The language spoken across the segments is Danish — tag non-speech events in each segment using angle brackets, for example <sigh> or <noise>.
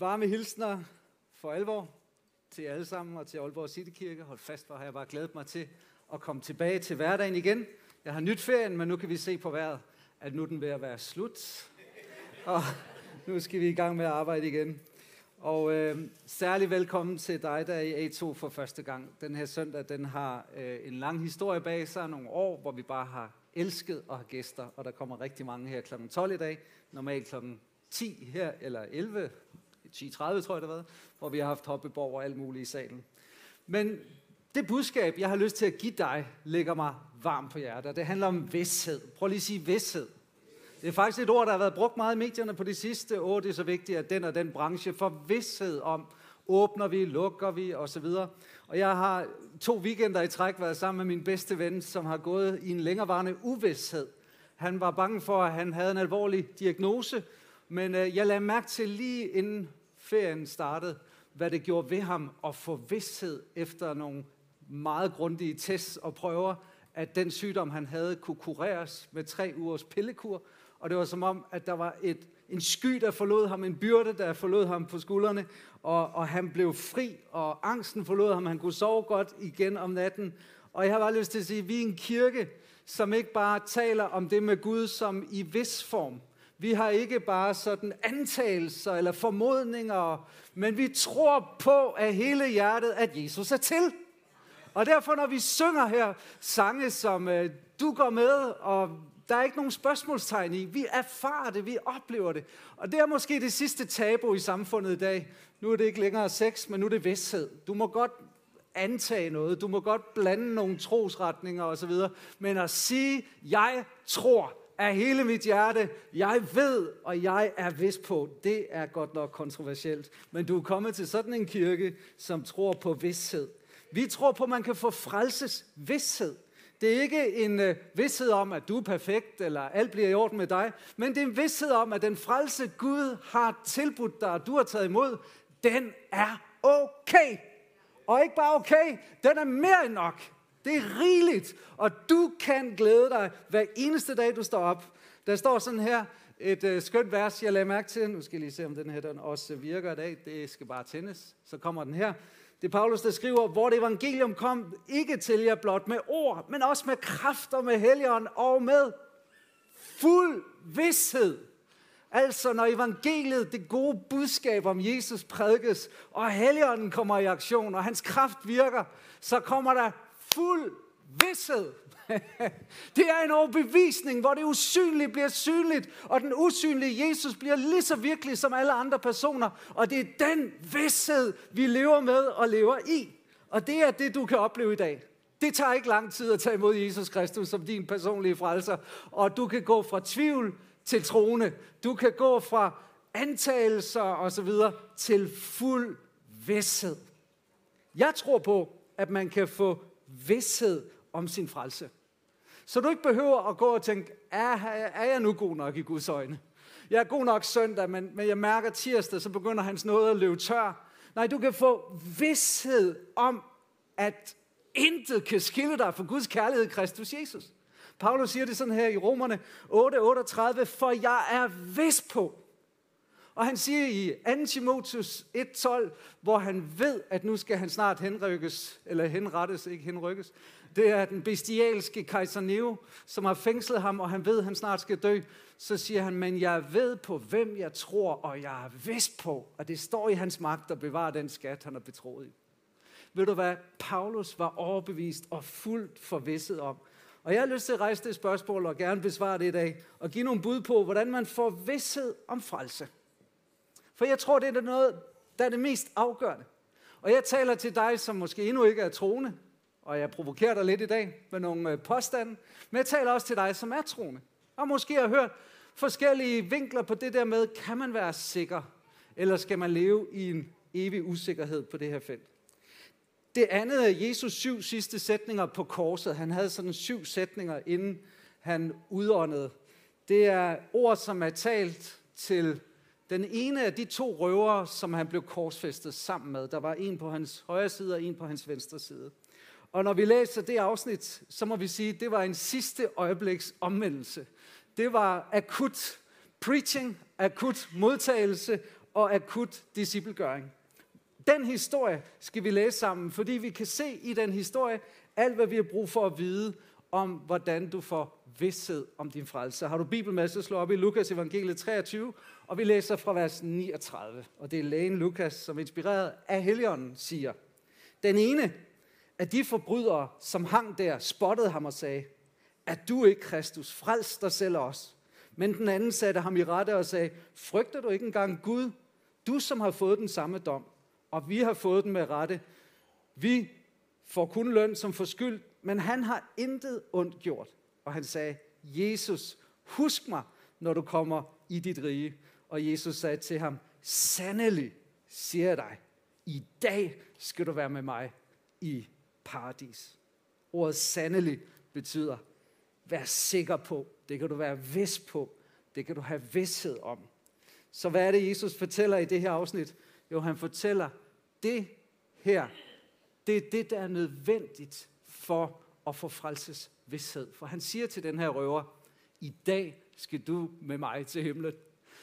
Varme hilsner for alvor til alle sammen og til Aalborg Citykirke. Hold fast for, har jeg bare glædet mig til at komme tilbage til hverdagen igen. Jeg har nyt ferien, men nu kan vi se på vejret, at nu er den ved at være slut. Og nu skal vi i gang med at arbejde igen. Og øh, særlig velkommen til dig, der er i A2 for første gang. Den her søndag, den har øh, en lang historie bag sig, nogle år, hvor vi bare har elsket at have gæster, og der kommer rigtig mange her kl. 12 i dag, normalt kl. 10 her, eller 11, 10.30 tror jeg det var, hvor vi har haft hoppeborg og alt muligt i salen. Men det budskab, jeg har lyst til at give dig, ligger mig varmt på hjertet. Det handler om vidshed. Prøv lige at sige vidshed. Det er faktisk et ord, der har været brugt meget i medierne på de sidste år. Det er så vigtigt, at den og den branche får vidshed om, åbner vi, lukker vi osv. Og jeg har to weekender i træk været sammen med min bedste ven, som har gået i en længerevarende uvidshed. Han var bange for, at han havde en alvorlig diagnose, men øh, jeg lagde mærke til lige inden ferien startede, hvad det gjorde ved ham at få vidsthed efter nogle meget grundige tests og prøver, at den sygdom, han havde, kunne kureres med tre ugers pillekur. Og det var som om, at der var et, en sky, der forlod ham, en byrde, der forlod ham på skuldrene, og, og han blev fri, og angsten forlod ham. Han kunne sove godt igen om natten. Og jeg har bare lyst til at sige, at vi er en kirke, som ikke bare taler om det med Gud som i vis form, vi har ikke bare sådan antagelser eller formodninger, men vi tror på af hele hjertet, at Jesus er til. Og derfor, når vi synger her sange, som øh, du går med, og der er ikke nogen spørgsmålstegn i, vi erfarer det, vi oplever det. Og det er måske det sidste tabu i samfundet i dag. Nu er det ikke længere sex, men nu er det vidsthed. Du må godt antage noget, du må godt blande nogle trosretninger osv., men at sige, jeg tror, af hele mit hjerte, jeg ved, og jeg er vist på, det er godt nok kontroversielt. Men du er kommet til sådan en kirke, som tror på vidshed. Vi tror på, at man kan få frelses vidshed. Det er ikke en øh, vidshed om, at du er perfekt, eller alt bliver i orden med dig, men det er en vidshed om, at den frelse Gud har tilbudt dig, og du har taget imod, den er okay. Og ikke bare okay, den er mere end nok. Det er rigeligt, og du kan glæde dig hver eneste dag, du står op. Der står sådan her et øh, skønt vers, jeg lagde mærke til. Nu skal jeg lige se, om den her den også virker i dag. Det skal bare tændes. Så kommer den her. Det er Paulus, der skriver, hvor det evangelium kom ikke til jer blot med ord, men også med kraft og med helligånd og med fuld vidshed. Altså når evangeliet, det gode budskab om Jesus prædikes, og helligånden kommer i aktion, og hans kraft virker, så kommer der fuld vidshed. <laughs> Det er en overbevisning, hvor det usynlige bliver synligt, og den usynlige Jesus bliver lige så virkelig som alle andre personer. Og det er den vidshed, vi lever med og lever i. Og det er det, du kan opleve i dag. Det tager ikke lang tid at tage imod Jesus Kristus som din personlige frelser. Og du kan gå fra tvivl til troende. Du kan gå fra antagelser osv. til fuld vidshed. Jeg tror på, at man kan få vidshed om sin frelse. Så du ikke behøver at gå og tænke, er, er jeg nu god nok i Guds øjne? Jeg er god nok søndag, men, men jeg mærker tirsdag, så begynder hans nåde at løbe tør. Nej, du kan få vidshed om, at intet kan skille dig fra Guds kærlighed i Kristus Jesus. Paulus siger det sådan her i Romerne 8:38, for jeg er vist på, og han siger i 2. Timotius 1.12, hvor han ved, at nu skal han snart henrykkes, eller henrettes, ikke henrykkes. Det er den bestialske kejser Neo, som har fængslet ham, og han ved, at han snart skal dø. Så siger han, men jeg ved på, hvem jeg tror, og jeg er vist på, at det står i hans magt at bevare den skat, han er betroet i. Ved du hvad? Paulus var overbevist og fuldt forvisset om. Og jeg har lyst til at rejse det spørgsmål og gerne besvare det i dag, og give nogle bud på, hvordan man får vidshed om frelse. For jeg tror, det er noget, der er det mest afgørende. Og jeg taler til dig, som måske endnu ikke er troende, og jeg provokerer dig lidt i dag med nogle øh, påstande, men jeg taler også til dig, som er troende. Og måske har hørt forskellige vinkler på det der med, kan man være sikker, eller skal man leve i en evig usikkerhed på det her felt? Det andet er Jesus syv sidste sætninger på korset. Han havde sådan syv sætninger, inden han udåndede. Det er ord, som er talt til den ene af de to røvere, som han blev korsfæstet sammen med, der var en på hans højre side og en på hans venstre side. Og når vi læser det afsnit, så må vi sige, at det var en sidste øjebliks omvendelse. Det var akut preaching, akut modtagelse og akut disciplegøring. Den historie skal vi læse sammen, fordi vi kan se i den historie alt, hvad vi har brug for at vide om, hvordan du får vidsthed om din frelse. Har du Bibel med, så slå op i Lukas evangeliet 23, og vi læser fra vers 39. Og det er lægen Lukas, som inspireret af Helligånden, siger, Den ene af de forbrydere, som hang der, spottede ham og sagde, Er du ikke Kristus? Frels dig selv os. Men den anden satte ham i rette og sagde, Frygter du ikke engang Gud? Du, som har fået den samme dom, og vi har fået den med rette. Vi får kun løn som forskyld, men han har intet ondt gjort. Og han sagde, Jesus, husk mig, når du kommer i dit rige. Og Jesus sagde til ham, sandelig siger jeg dig, i dag skal du være med mig i paradis. Ordet sandelig betyder, vær sikker på, det kan du være vis på, det kan du have vidshed om. Så hvad er det, Jesus fortæller i det her afsnit? Jo, han fortæller, det her, det er det, der er nødvendigt for at få frelses vidshed. For han siger til den her røver, i dag skal du med mig til himlen.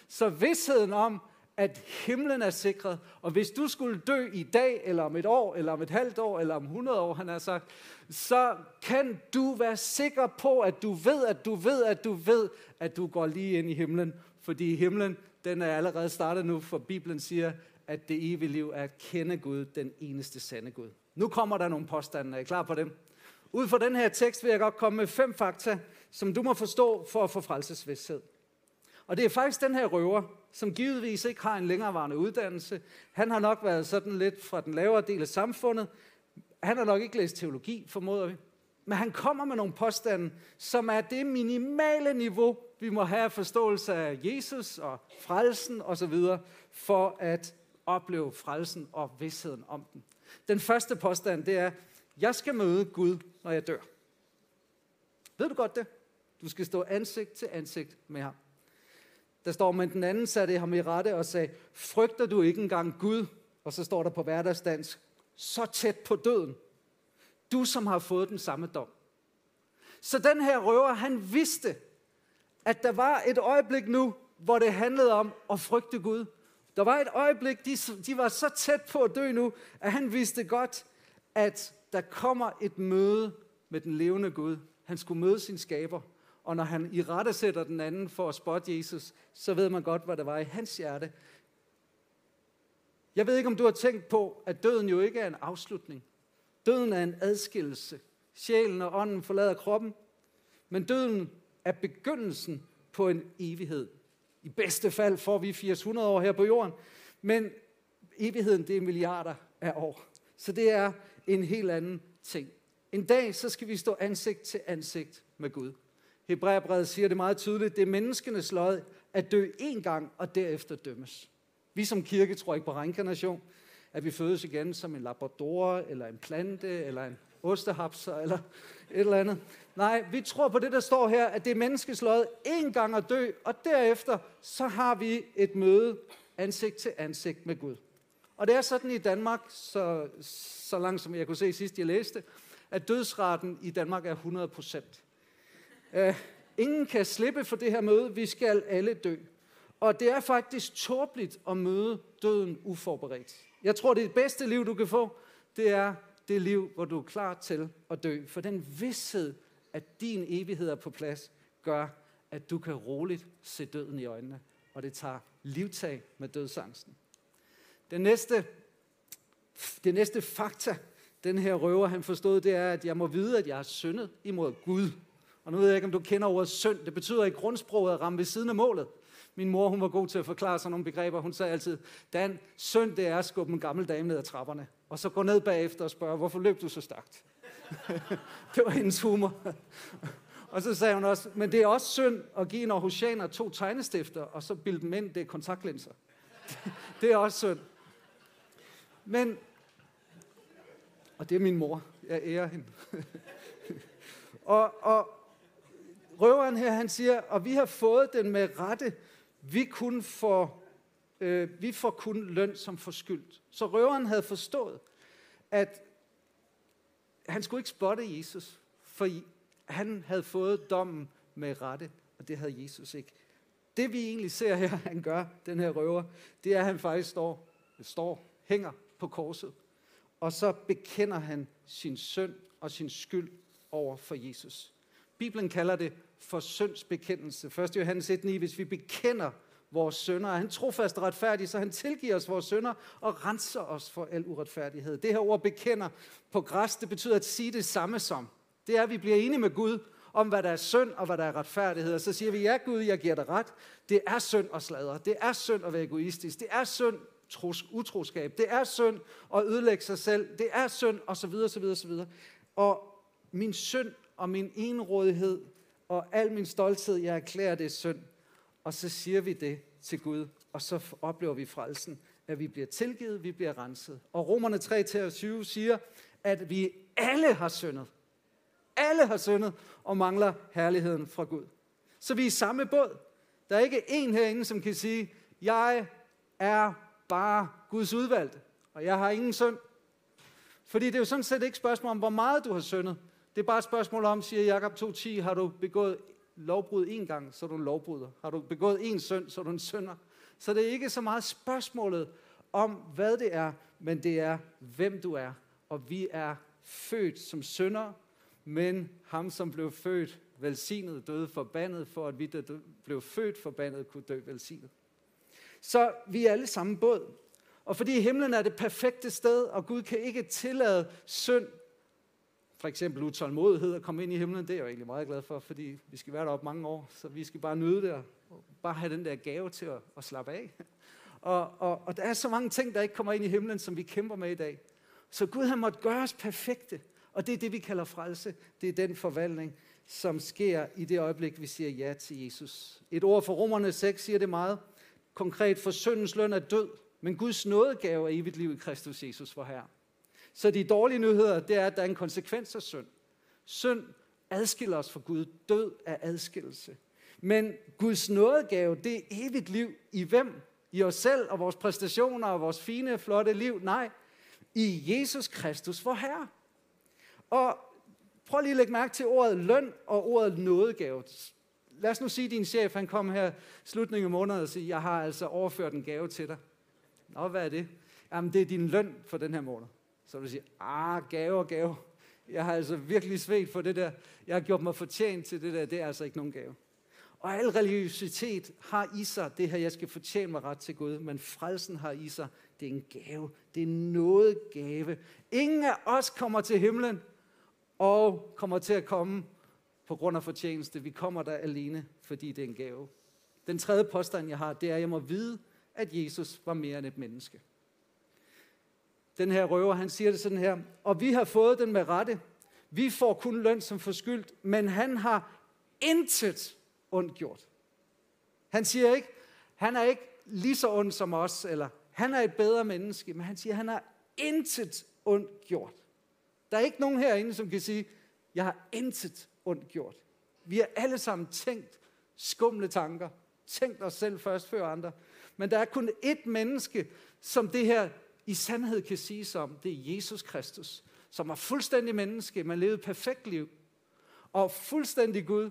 Så vidsheden om, at himlen er sikret, og hvis du skulle dø i dag, eller om et år, eller om et halvt år, eller om 100 år, han har sagt, så kan du være sikker på, at du ved, at du ved, at du ved, at du går lige ind i himlen, fordi himlen, den er allerede startet nu, for Bibelen siger, at det evige liv er at kende Gud, den eneste sande Gud. Nu kommer der nogle påstande. Er I klar på dem? Ud fra den her tekst vil jeg godt komme med fem fakta, som du må forstå for at få frelsesvidshed. Og det er faktisk den her røver, som givetvis ikke har en længerevarende uddannelse. Han har nok været sådan lidt fra den lavere del af samfundet. Han har nok ikke læst teologi, formoder vi. Men han kommer med nogle påstande, som er det minimale niveau, vi må have forståelse af Jesus og frelsen osv., for at opleve frelsen og vidsheden om den. Den første påstand, det er, jeg skal møde Gud, når jeg dør. Ved du godt det? Du skal stå ansigt til ansigt med ham. Der står, men den anden satte ham i rette og sagde, frygter du ikke engang Gud? Og så står der på hverdagsdansk, så tæt på døden. Du, som har fået den samme dom. Så den her røver, han vidste, at der var et øjeblik nu, hvor det handlede om at frygte Gud. Der var et øjeblik, de, de var så tæt på at dø nu, at han vidste godt, at der kommer et møde med den levende Gud. Han skulle møde sin skaber. Og når han i rette sætter den anden for at spotte Jesus, så ved man godt, hvad der var i hans hjerte. Jeg ved ikke, om du har tænkt på, at døden jo ikke er en afslutning. Døden er en adskillelse. Sjælen og ånden forlader kroppen. Men døden er begyndelsen på en evighed. I bedste fald får vi 800 år her på jorden, men evigheden det er milliarder af år. Så det er en helt anden ting. En dag, så skal vi stå ansigt til ansigt med Gud. Hebræerbrevet siger det meget tydeligt, det er menneskenes lod at dø én gang og derefter dømmes. Vi som kirke tror ikke på reinkarnation, at vi fødes igen som en labrador, eller en plante, eller en ostehapser, eller et eller andet. Nej, vi tror på det, der står her, at det er menneskets lod én gang at dø, og derefter så har vi et møde ansigt til ansigt med Gud. Og det er sådan i Danmark, så, så langt som jeg kunne se sidst, jeg læste, at dødsraten i Danmark er 100 procent. Øh, ingen kan slippe for det her møde. Vi skal alle dø. Og det er faktisk tåbeligt at møde døden uforberedt. Jeg tror, det bedste liv, du kan få, det er det liv, hvor du er klar til at dø. For den vidshed, at din evighed er på plads, gør, at du kan roligt se døden i øjnene. Og det tager livtag med dødsangsten. Den næste, det næste fakta, den her røver han forstod, det er, at jeg må vide, at jeg har syndet imod Gud. Og nu ved jeg ikke, om du kender ordet synd. Det betyder i grundsproget at ramme ved siden af målet. Min mor, hun var god til at forklare sådan nogle begreber. Hun sagde altid, Dan, synd det er at skubbe en gammel dame ned ad trapperne. Og så gå ned bagefter og spørge, hvorfor løb du så stærkt? <laughs> det var hendes humor. og så sagde hun også, men det er også synd at give en Aarhusianer to tegnestifter, og så bilde dem ind, det er kontaktlinser. <laughs> det er også synd. Men, og det er min mor, jeg ærer hende. <laughs> og, og røveren her, han siger, og vi har fået den med rette, vi kun får, øh, vi får kun løn som forskyldt. Så røveren havde forstået, at han skulle ikke spotte Jesus, for han havde fået dommen med rette, og det havde Jesus ikke. det vi egentlig ser her, <laughs> han gør, den her røver, det er, at han faktisk står, står hænger på korset. Og så bekender han sin synd og sin skyld over for Jesus. Bibelen kalder det for syndsbekendelse. 1. Johannes 1.9, hvis vi bekender vores sønder, er han trofast og retfærdig, så han tilgiver os vores sønder og renser os for al uretfærdighed. Det her ord bekender på græs, det betyder at sige det samme som. Det er, at vi bliver enige med Gud om, hvad der er synd og hvad der er retfærdighed. Og så siger vi, ja Gud, jeg giver dig ret. Det er synd at sladre. Det er synd at være egoistisk. Det er synd tros, utroskab. Det er synd at ødelægge sig selv. Det er synd, og så videre, så videre, så videre. Og min synd og min enrådighed og al min stolthed, jeg erklærer det synd. Og så siger vi det til Gud, og så oplever vi frelsen, at vi bliver tilgivet, vi bliver renset. Og Romerne 3-20 siger, at vi alle har syndet. Alle har syndet og mangler herligheden fra Gud. Så vi er i samme båd. Der er ikke en herinde, som kan sige, jeg er bare Guds udvalgte, og jeg har ingen synd. Fordi det er jo sådan set ikke et spørgsmål om, hvor meget du har syndet. Det er bare et spørgsmål om, siger Jakob 2.10, har du begået lovbrud en gang, så er du en lovbryder. Har du begået en synd, så er du en synder. Så det er ikke så meget spørgsmålet om, hvad det er, men det er, hvem du er. Og vi er født som synder, men ham, som blev født velsignet, døde forbandet, for at vi, der blev født forbandet, kunne dø velsignet. Så vi er alle sammen båd. Og fordi himlen er det perfekte sted, og Gud kan ikke tillade synd, for eksempel utålmodighed at komme ind i himlen, det er jeg egentlig meget glad for, fordi vi skal være deroppe mange år, så vi skal bare nyde det, og bare have den der gave til at, at slappe af. Og, og, og der er så mange ting, der ikke kommer ind i himlen, som vi kæmper med i dag. Så Gud har måttet gøre os perfekte, og det er det, vi kalder frelse. Det er den forvandling, som sker i det øjeblik, vi siger ja til Jesus. Et ord for Romerne 6 siger det meget konkret, for syndens løn er død, men Guds nådegave er evigt liv i Kristus Jesus, vor Herre. Så de dårlige nyheder, det er, at der er en konsekvens af synd. Synd adskiller os fra Gud. Død er adskillelse. Men Guds nådegave, det er evigt liv i hvem? I os selv og vores præstationer og vores fine, flotte liv? Nej, i Jesus Kristus, vor Herre. Og prøv lige at lægge mærke til ordet løn og ordet nådegave. Lad os nu sige, at din chef han kom her slutningen af måneden og siger, jeg har altså overført en gave til dig. Nå, hvad er det? Jamen, det er din løn for den her måned. Så vil du sige, ah, gave og gave. Jeg har altså virkelig svedt for det der. Jeg har gjort mig fortjent til det der. Det er altså ikke nogen gave. Og al religiøsitet har i sig det her, jeg skal fortjene mig ret til Gud, men frelsen har i sig, det er en gave. Det er noget gave. Ingen af os kommer til himlen og kommer til at komme på grund af fortjeneste. Vi kommer der alene, fordi det er en gave. Den tredje påstand, jeg har, det er, at jeg må vide, at Jesus var mere end et menneske. Den her røver, han siger det sådan her, og vi har fået den med rette. Vi får kun løn som forskyldt, men han har intet ondt gjort. Han siger ikke, han er ikke lige så ond som os, eller han er et bedre menneske, men han siger, han har intet ondt gjort. Der er ikke nogen herinde, som kan sige, jeg har intet ondt gjort. Vi har alle sammen tænkt skumle tanker, tænkt os selv først før andre. Men der er kun ét menneske, som det her i sandhed kan sige om, det er Jesus Kristus, som var fuldstændig menneske, men levede et perfekt liv, og fuldstændig Gud.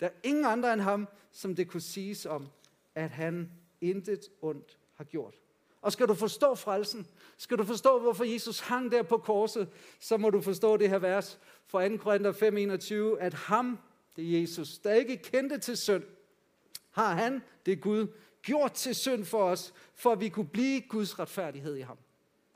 Der er ingen andre end ham, som det kunne siges om, at han intet ondt har gjort. Og skal du forstå frelsen, skal du forstå, hvorfor Jesus hang der på korset, så må du forstå det her vers fra 2. Korinther 5:21, at ham, det er Jesus, der ikke kendte til synd, har han, det er Gud, gjort til synd for os, for at vi kunne blive Guds retfærdighed i ham.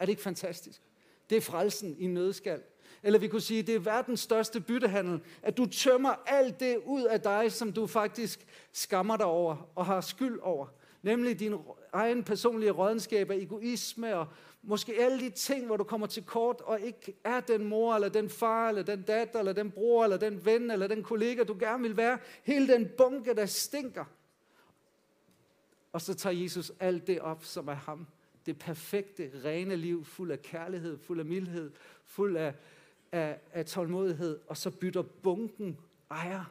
Er det ikke fantastisk? Det er frelsen i nødskal. Eller vi kunne sige, det er verdens største byttehandel, at du tømmer alt det ud af dig, som du faktisk skammer dig over og har skyld over. Nemlig din egen personlige rådenskab af egoisme og måske alle de ting, hvor du kommer til kort og ikke er den mor, eller den far, eller den datter, eller den bror, eller den ven, eller den kollega, du gerne vil være. Hele den bunke, der stinker. Og så tager Jesus alt det op, som er ham. Det perfekte, rene liv, fuld af kærlighed, fuld af mildhed, fuld af, af, af tålmodighed. Og så bytter bunken ejer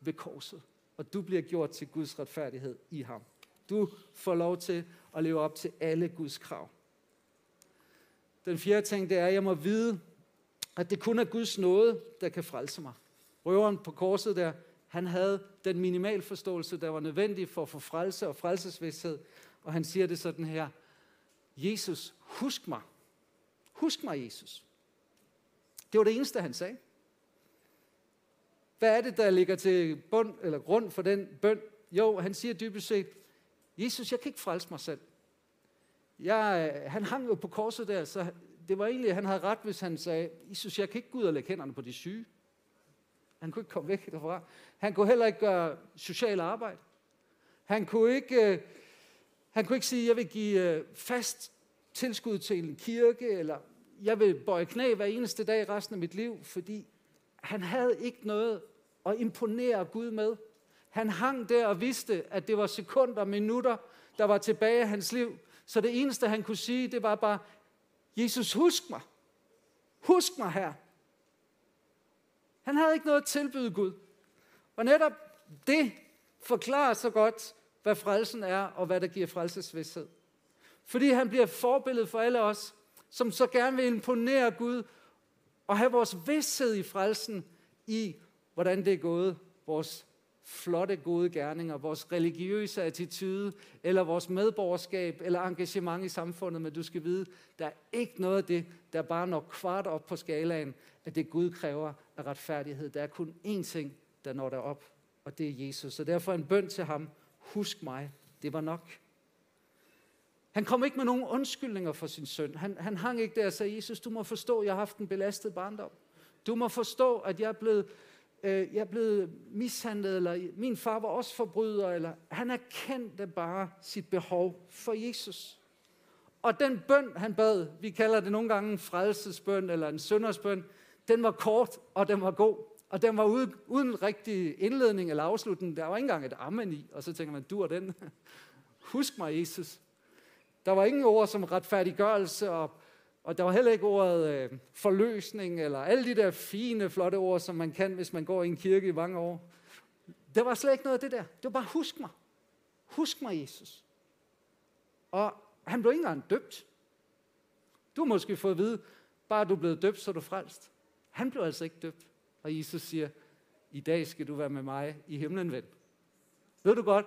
ved korset. Og du bliver gjort til Guds retfærdighed i ham. Du får lov til at leve op til alle Guds krav. Den fjerde ting, det er, at jeg må vide, at det kun er Guds nåde, der kan frelse mig. Røveren på korset der, Han havde den minimal forståelse, der var nødvendig for at få frelse og frelsesvidshed. Og han siger det sådan her. Jesus, husk mig. Husk mig, Jesus. Det var det eneste, han sagde. Hvad er det, der ligger til bund, eller grund for den bøn? Jo, han siger dybest set, Jesus, jeg kan ikke frelse mig selv. Jeg, øh, han hang jo på korset der, så det var egentlig, han havde ret, hvis han sagde, Jesus, jeg kan ikke gå ud og lægge hænderne på de syge. Han kunne ikke komme væk derfra. Han kunne heller ikke gøre socialt arbejde. Han kunne ikke, øh, han kunne ikke sige, jeg vil give øh, fast tilskud til en kirke, eller jeg vil bøje knæ hver eneste dag resten af mit liv, fordi han havde ikke noget at imponere Gud med. Han hang der og vidste, at det var sekunder og minutter, der var tilbage af hans liv. Så det eneste, han kunne sige, det var bare, Jesus, husk mig. Husk mig her. Han havde ikke noget at tilbyde Gud. Og netop det forklarer så godt, hvad frelsen er, og hvad der giver frelsesvidshed. Fordi han bliver forbillede for alle os, som så gerne vil imponere Gud, og have vores vidshed i frelsen i, hvordan det er gået, vores flotte gode gerninger, vores religiøse attitude, eller vores medborgerskab, eller engagement i samfundet, men du skal vide, der er ikke noget af det, der bare når kvart op på skalaen, at det Gud kræver af retfærdighed. Der er kun én ting, der når derop, og det er Jesus. Så derfor en bøn til ham, husk mig, det var nok. Han kom ikke med nogen undskyldninger for sin søn. Han, han hang ikke der og sagde, Jesus, du må forstå, at jeg har haft en belastet barndom. Du må forstå, at jeg er blevet øh, jeg er blevet mishandlet, eller min far var også forbryder, eller han erkendte bare sit behov for Jesus. Og den bøn, han bad, vi kalder det nogle gange en frelsesbøn, eller en søndersbøn, den var kort, og den var god. Og den var uden, uden rigtig indledning eller afslutning. Der var ikke engang et amen i, og så tænker man, du er den. <laughs> Husk mig, Jesus. Der var ingen ord som retfærdiggørelse og og der var heller ikke ordet øh, forløsning, eller alle de der fine, flotte ord, som man kan, hvis man går i en kirke i mange år. Der var slet ikke noget af det der. Det var bare, husk mig. Husk mig, Jesus. Og han blev ikke engang døbt. Du har måske fået at vide, bare du er blevet døbt, så er du frelst. Han blev altså ikke døbt. Og Jesus siger, i dag skal du være med mig i himlen, ven. Ved du godt,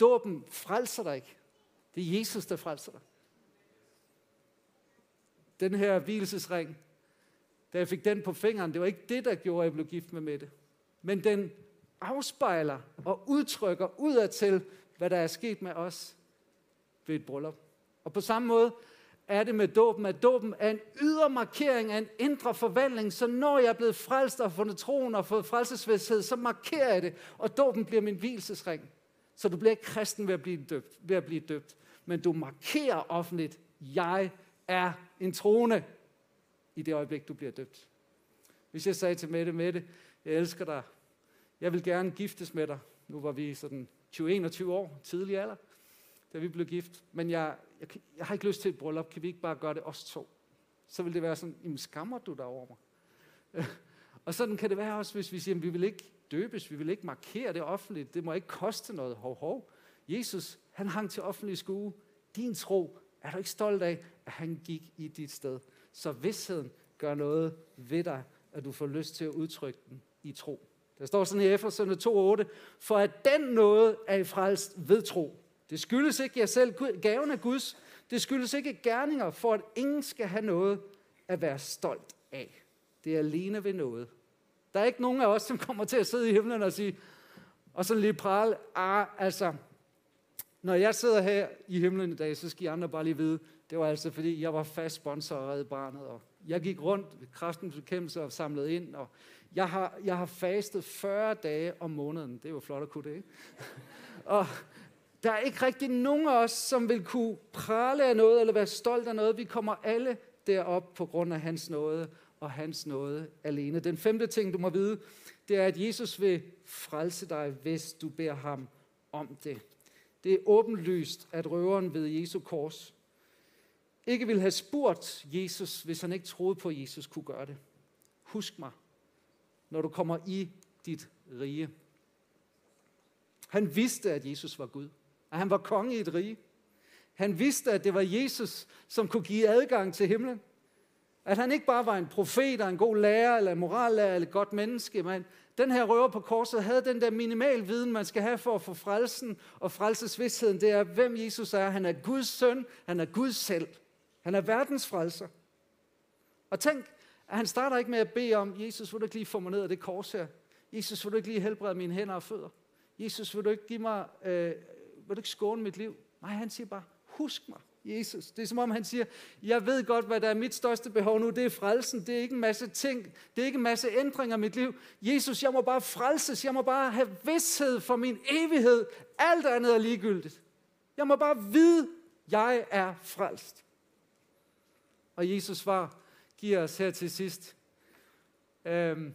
dåben frelser dig ikke. Det er Jesus, der frelser dig den her hvilesesring, da jeg fik den på fingeren, det var ikke det, der gjorde, at jeg blev gift med Mette. Men den afspejler og udtrykker udadtil, hvad der er sket med os ved et bryllup. Og på samme måde er det med dåben, at dåben er en ydre markering af en indre forvandling, så når jeg er blevet frelst og fundet troen og fået frelsesvidshed, så markerer jeg det, og dåben bliver min hvilesesring. Så du bliver ikke kristen ved at blive døbt, ved at blive døbt men du markerer offentligt, jeg er en trone i det øjeblik, du bliver døbt. Hvis jeg sagde til Mette, Mette, jeg elsker dig, jeg vil gerne giftes med dig. Nu var vi sådan 20-21 år, tidlig alder, da vi blev gift. Men jeg, jeg, jeg har ikke lyst til et bryllup. Kan vi ikke bare gøre det os to? Så vil det være sådan, jamen skammer du dig over mig? <laughs> og sådan kan det være også, hvis vi siger, vi vil ikke døbes, vi vil ikke markere det offentligt. Det må ikke koste noget. Hov, hov. Jesus, han hang til offentlig skue. Din tro er du ikke stolt af, at han gik i dit sted? Så vidsheden gør noget ved dig, at du får lyst til at udtrykke den i tro. Der står sådan i Efeserne 2.8, for at den noget er i frelst ved tro. Det skyldes ikke jer selv, gaven af Guds. Det skyldes ikke gerninger, for at ingen skal have noget at være stolt af. Det er alene ved noget. Der er ikke nogen af os, som kommer til at sidde i himlen og sige, og så lige prale, ah, altså, når jeg sidder her i himlen i dag, så skal I andre bare lige vide, det var altså fordi, jeg var fast sponsor og redde Barnet, og jeg gik rundt ved kraftens bekæmpelse og samlet ind, og jeg har, jeg har fastet 40 dage om måneden. Det er jo flot at kunne det, ikke? <laughs> og der er ikke rigtig nogen af os, som vil kunne prale af noget, eller være stolt af noget. Vi kommer alle derop på grund af hans nåde, og hans nåde alene. Den femte ting, du må vide, det er, at Jesus vil frelse dig, hvis du beder ham om det. Det er åbenlyst, at røveren ved Jesu kors ikke ville have spurgt Jesus, hvis han ikke troede på, at Jesus kunne gøre det. Husk mig, når du kommer i dit rige. Han vidste, at Jesus var Gud, at han var konge i et rige. Han vidste, at det var Jesus, som kunne give adgang til himlen. At han ikke bare var en profet og en god lærer, eller en morallærer, eller et godt menneske, men den her røver på korset havde den der minimal viden, man skal have for at få frelsen og frelsesvidstheden. Det er, hvem Jesus er. Han er Guds søn. Han er Gud selv. Han er verdens frelser. Og tænk, at han starter ikke med at bede om, Jesus, vil du ikke lige få mig ned af det kors her? Jesus, vil du ikke lige helbrede mine hænder og fødder? Jesus, vil du ikke give mig, øh, vil du ikke skåne mit liv? Nej, han siger bare, husk mig. Jesus. Det er som om han siger, jeg ved godt, hvad der er mit største behov nu, det er frelsen, det er ikke en masse ting, det er ikke en masse ændringer i mit liv. Jesus, jeg må bare frelses, jeg må bare have vidshed for min evighed. Alt andet er ligegyldigt. Jeg må bare vide, jeg er frelst. Og Jesus svar giver os her til sidst øhm,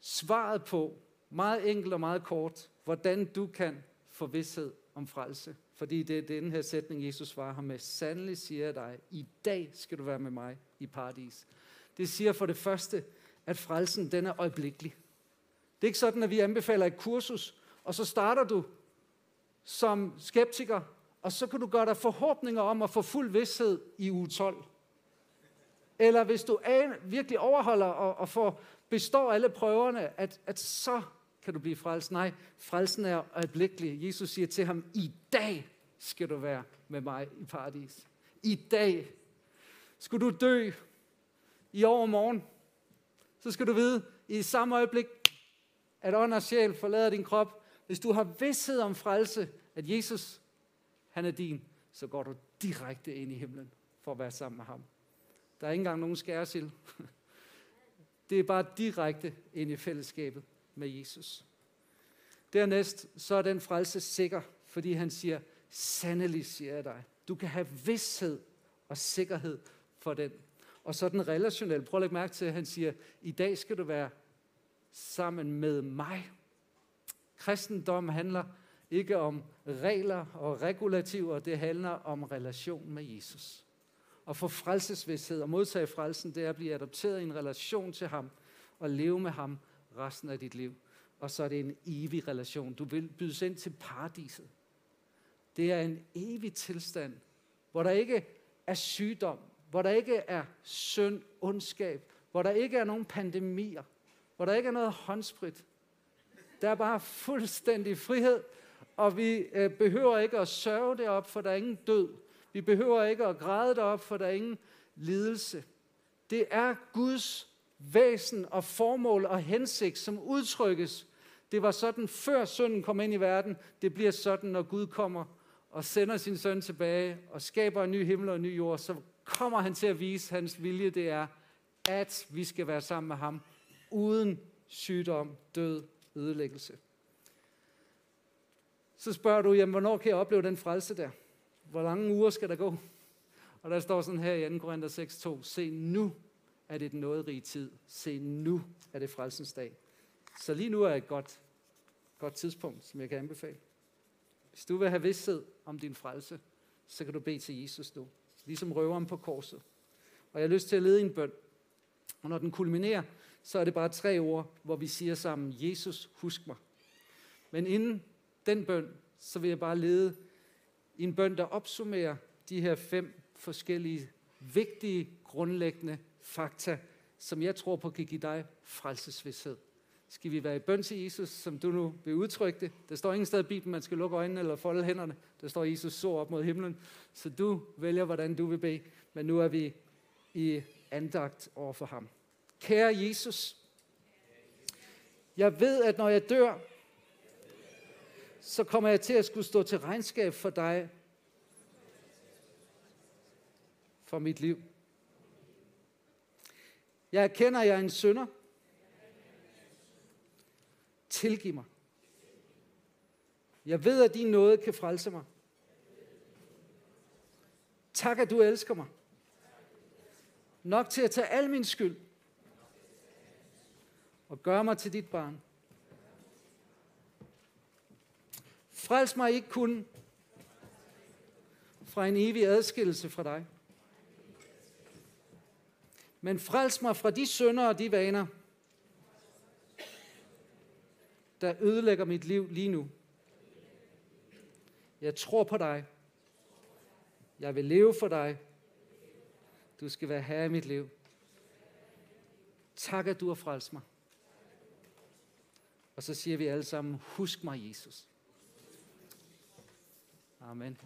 svaret på, meget enkelt og meget kort, hvordan du kan for vidshed om frelse. Fordi det er den her sætning, Jesus svarer ham med. Sandelig siger jeg dig, i dag skal du være med mig i paradis. Det siger for det første, at frelsen den er øjeblikkelig. Det er ikke sådan, at vi anbefaler et kursus, og så starter du som skeptiker, og så kan du gøre dig forhåbninger om at få fuld vidshed i uge 12. Eller hvis du virkelig overholder og, og får, består alle prøverne, at, at så kan du blive frelst. Nej, frelsen er øjeblikkelig. Jesus siger til ham, i dag skal du være med mig i paradis. I dag. Skulle du dø i overmorgen, så skal du vide, i samme øjeblik, at ånd og sjæl forlader din krop, hvis du har vidsthed om frelse, at Jesus, han er din, så går du direkte ind i himlen for at være sammen med ham. Der er ikke engang nogen skærsild. <laughs> Det er bare direkte ind i fællesskabet med Jesus. Dernæst så er den frelse sikker, fordi han siger, sandelig siger jeg dig. Du kan have vidshed og sikkerhed for den. Og så den relationelle. Prøv at lægge mærke til, at han siger, i dag skal du være sammen med mig. Kristendom handler ikke om regler og regulativer, det handler om relation med Jesus. Og få frelsesvidshed og modtage frelsen, det er at blive adopteret i en relation til ham og leve med ham resten af dit liv. Og så er det en evig relation. Du vil bydes ind til paradiset. Det er en evig tilstand, hvor der ikke er sygdom, hvor der ikke er synd, ondskab, hvor der ikke er nogen pandemier, hvor der ikke er noget håndsprit. Der er bare fuldstændig frihed, og vi øh, behøver ikke at sørge det op, for der er ingen død. Vi behøver ikke at græde det op, for der er ingen lidelse. Det er Guds væsen og formål og hensigt, som udtrykkes. Det var sådan, før synden kom ind i verden. Det bliver sådan, når Gud kommer og sender sin søn tilbage og skaber en ny himmel og en ny jord, så kommer han til at vise, at hans vilje det er, at vi skal være sammen med ham, uden sygdom, død, ødelæggelse. Så spørger du, jamen, hvornår kan jeg opleve den frelse der? Hvor lange uger skal der gå? Og der står sådan her i 2. Korinther 6.2, se nu er det den nåderige tid. Se nu er det frelsens dag. Så lige nu er et godt, godt tidspunkt, som jeg kan anbefale. Hvis du vil have vidsthed om din frelse, så kan du bede til Jesus nu. Ligesom røveren på korset. Og jeg har lyst til at lede en bøn. Og når den kulminerer, så er det bare tre ord, hvor vi siger sammen, Jesus, husk mig. Men inden den bøn, så vil jeg bare lede en bøn, der opsummerer de her fem forskellige vigtige, grundlæggende fakta, som jeg tror på kan give dig frelsesvidshed skal vi være i bøn til Jesus, som du nu vil udtrykke det. Der står ingen sted i Bibelen, man skal lukke øjnene eller folde hænderne. Der står, Jesus så op mod himlen. Så du vælger, hvordan du vil bede. Men nu er vi i andagt over for ham. Kære Jesus, jeg ved, at når jeg dør, så kommer jeg til at skulle stå til regnskab for dig, for mit liv. Jeg erkender, at jeg er en synder, Tilgiv mig. Jeg ved, at din nåde kan frelse mig. Tak, at du elsker mig. Nok til at tage al min skyld og gøre mig til dit barn. Frels mig ikke kun fra en evig adskillelse fra dig, men frels mig fra de synder og de vaner, der ødelægger mit liv lige nu. Jeg tror på dig. Jeg vil leve for dig. Du skal være herre i mit liv. Tak, at du har frelst mig. Og så siger vi alle sammen, husk mig, Jesus. Amen.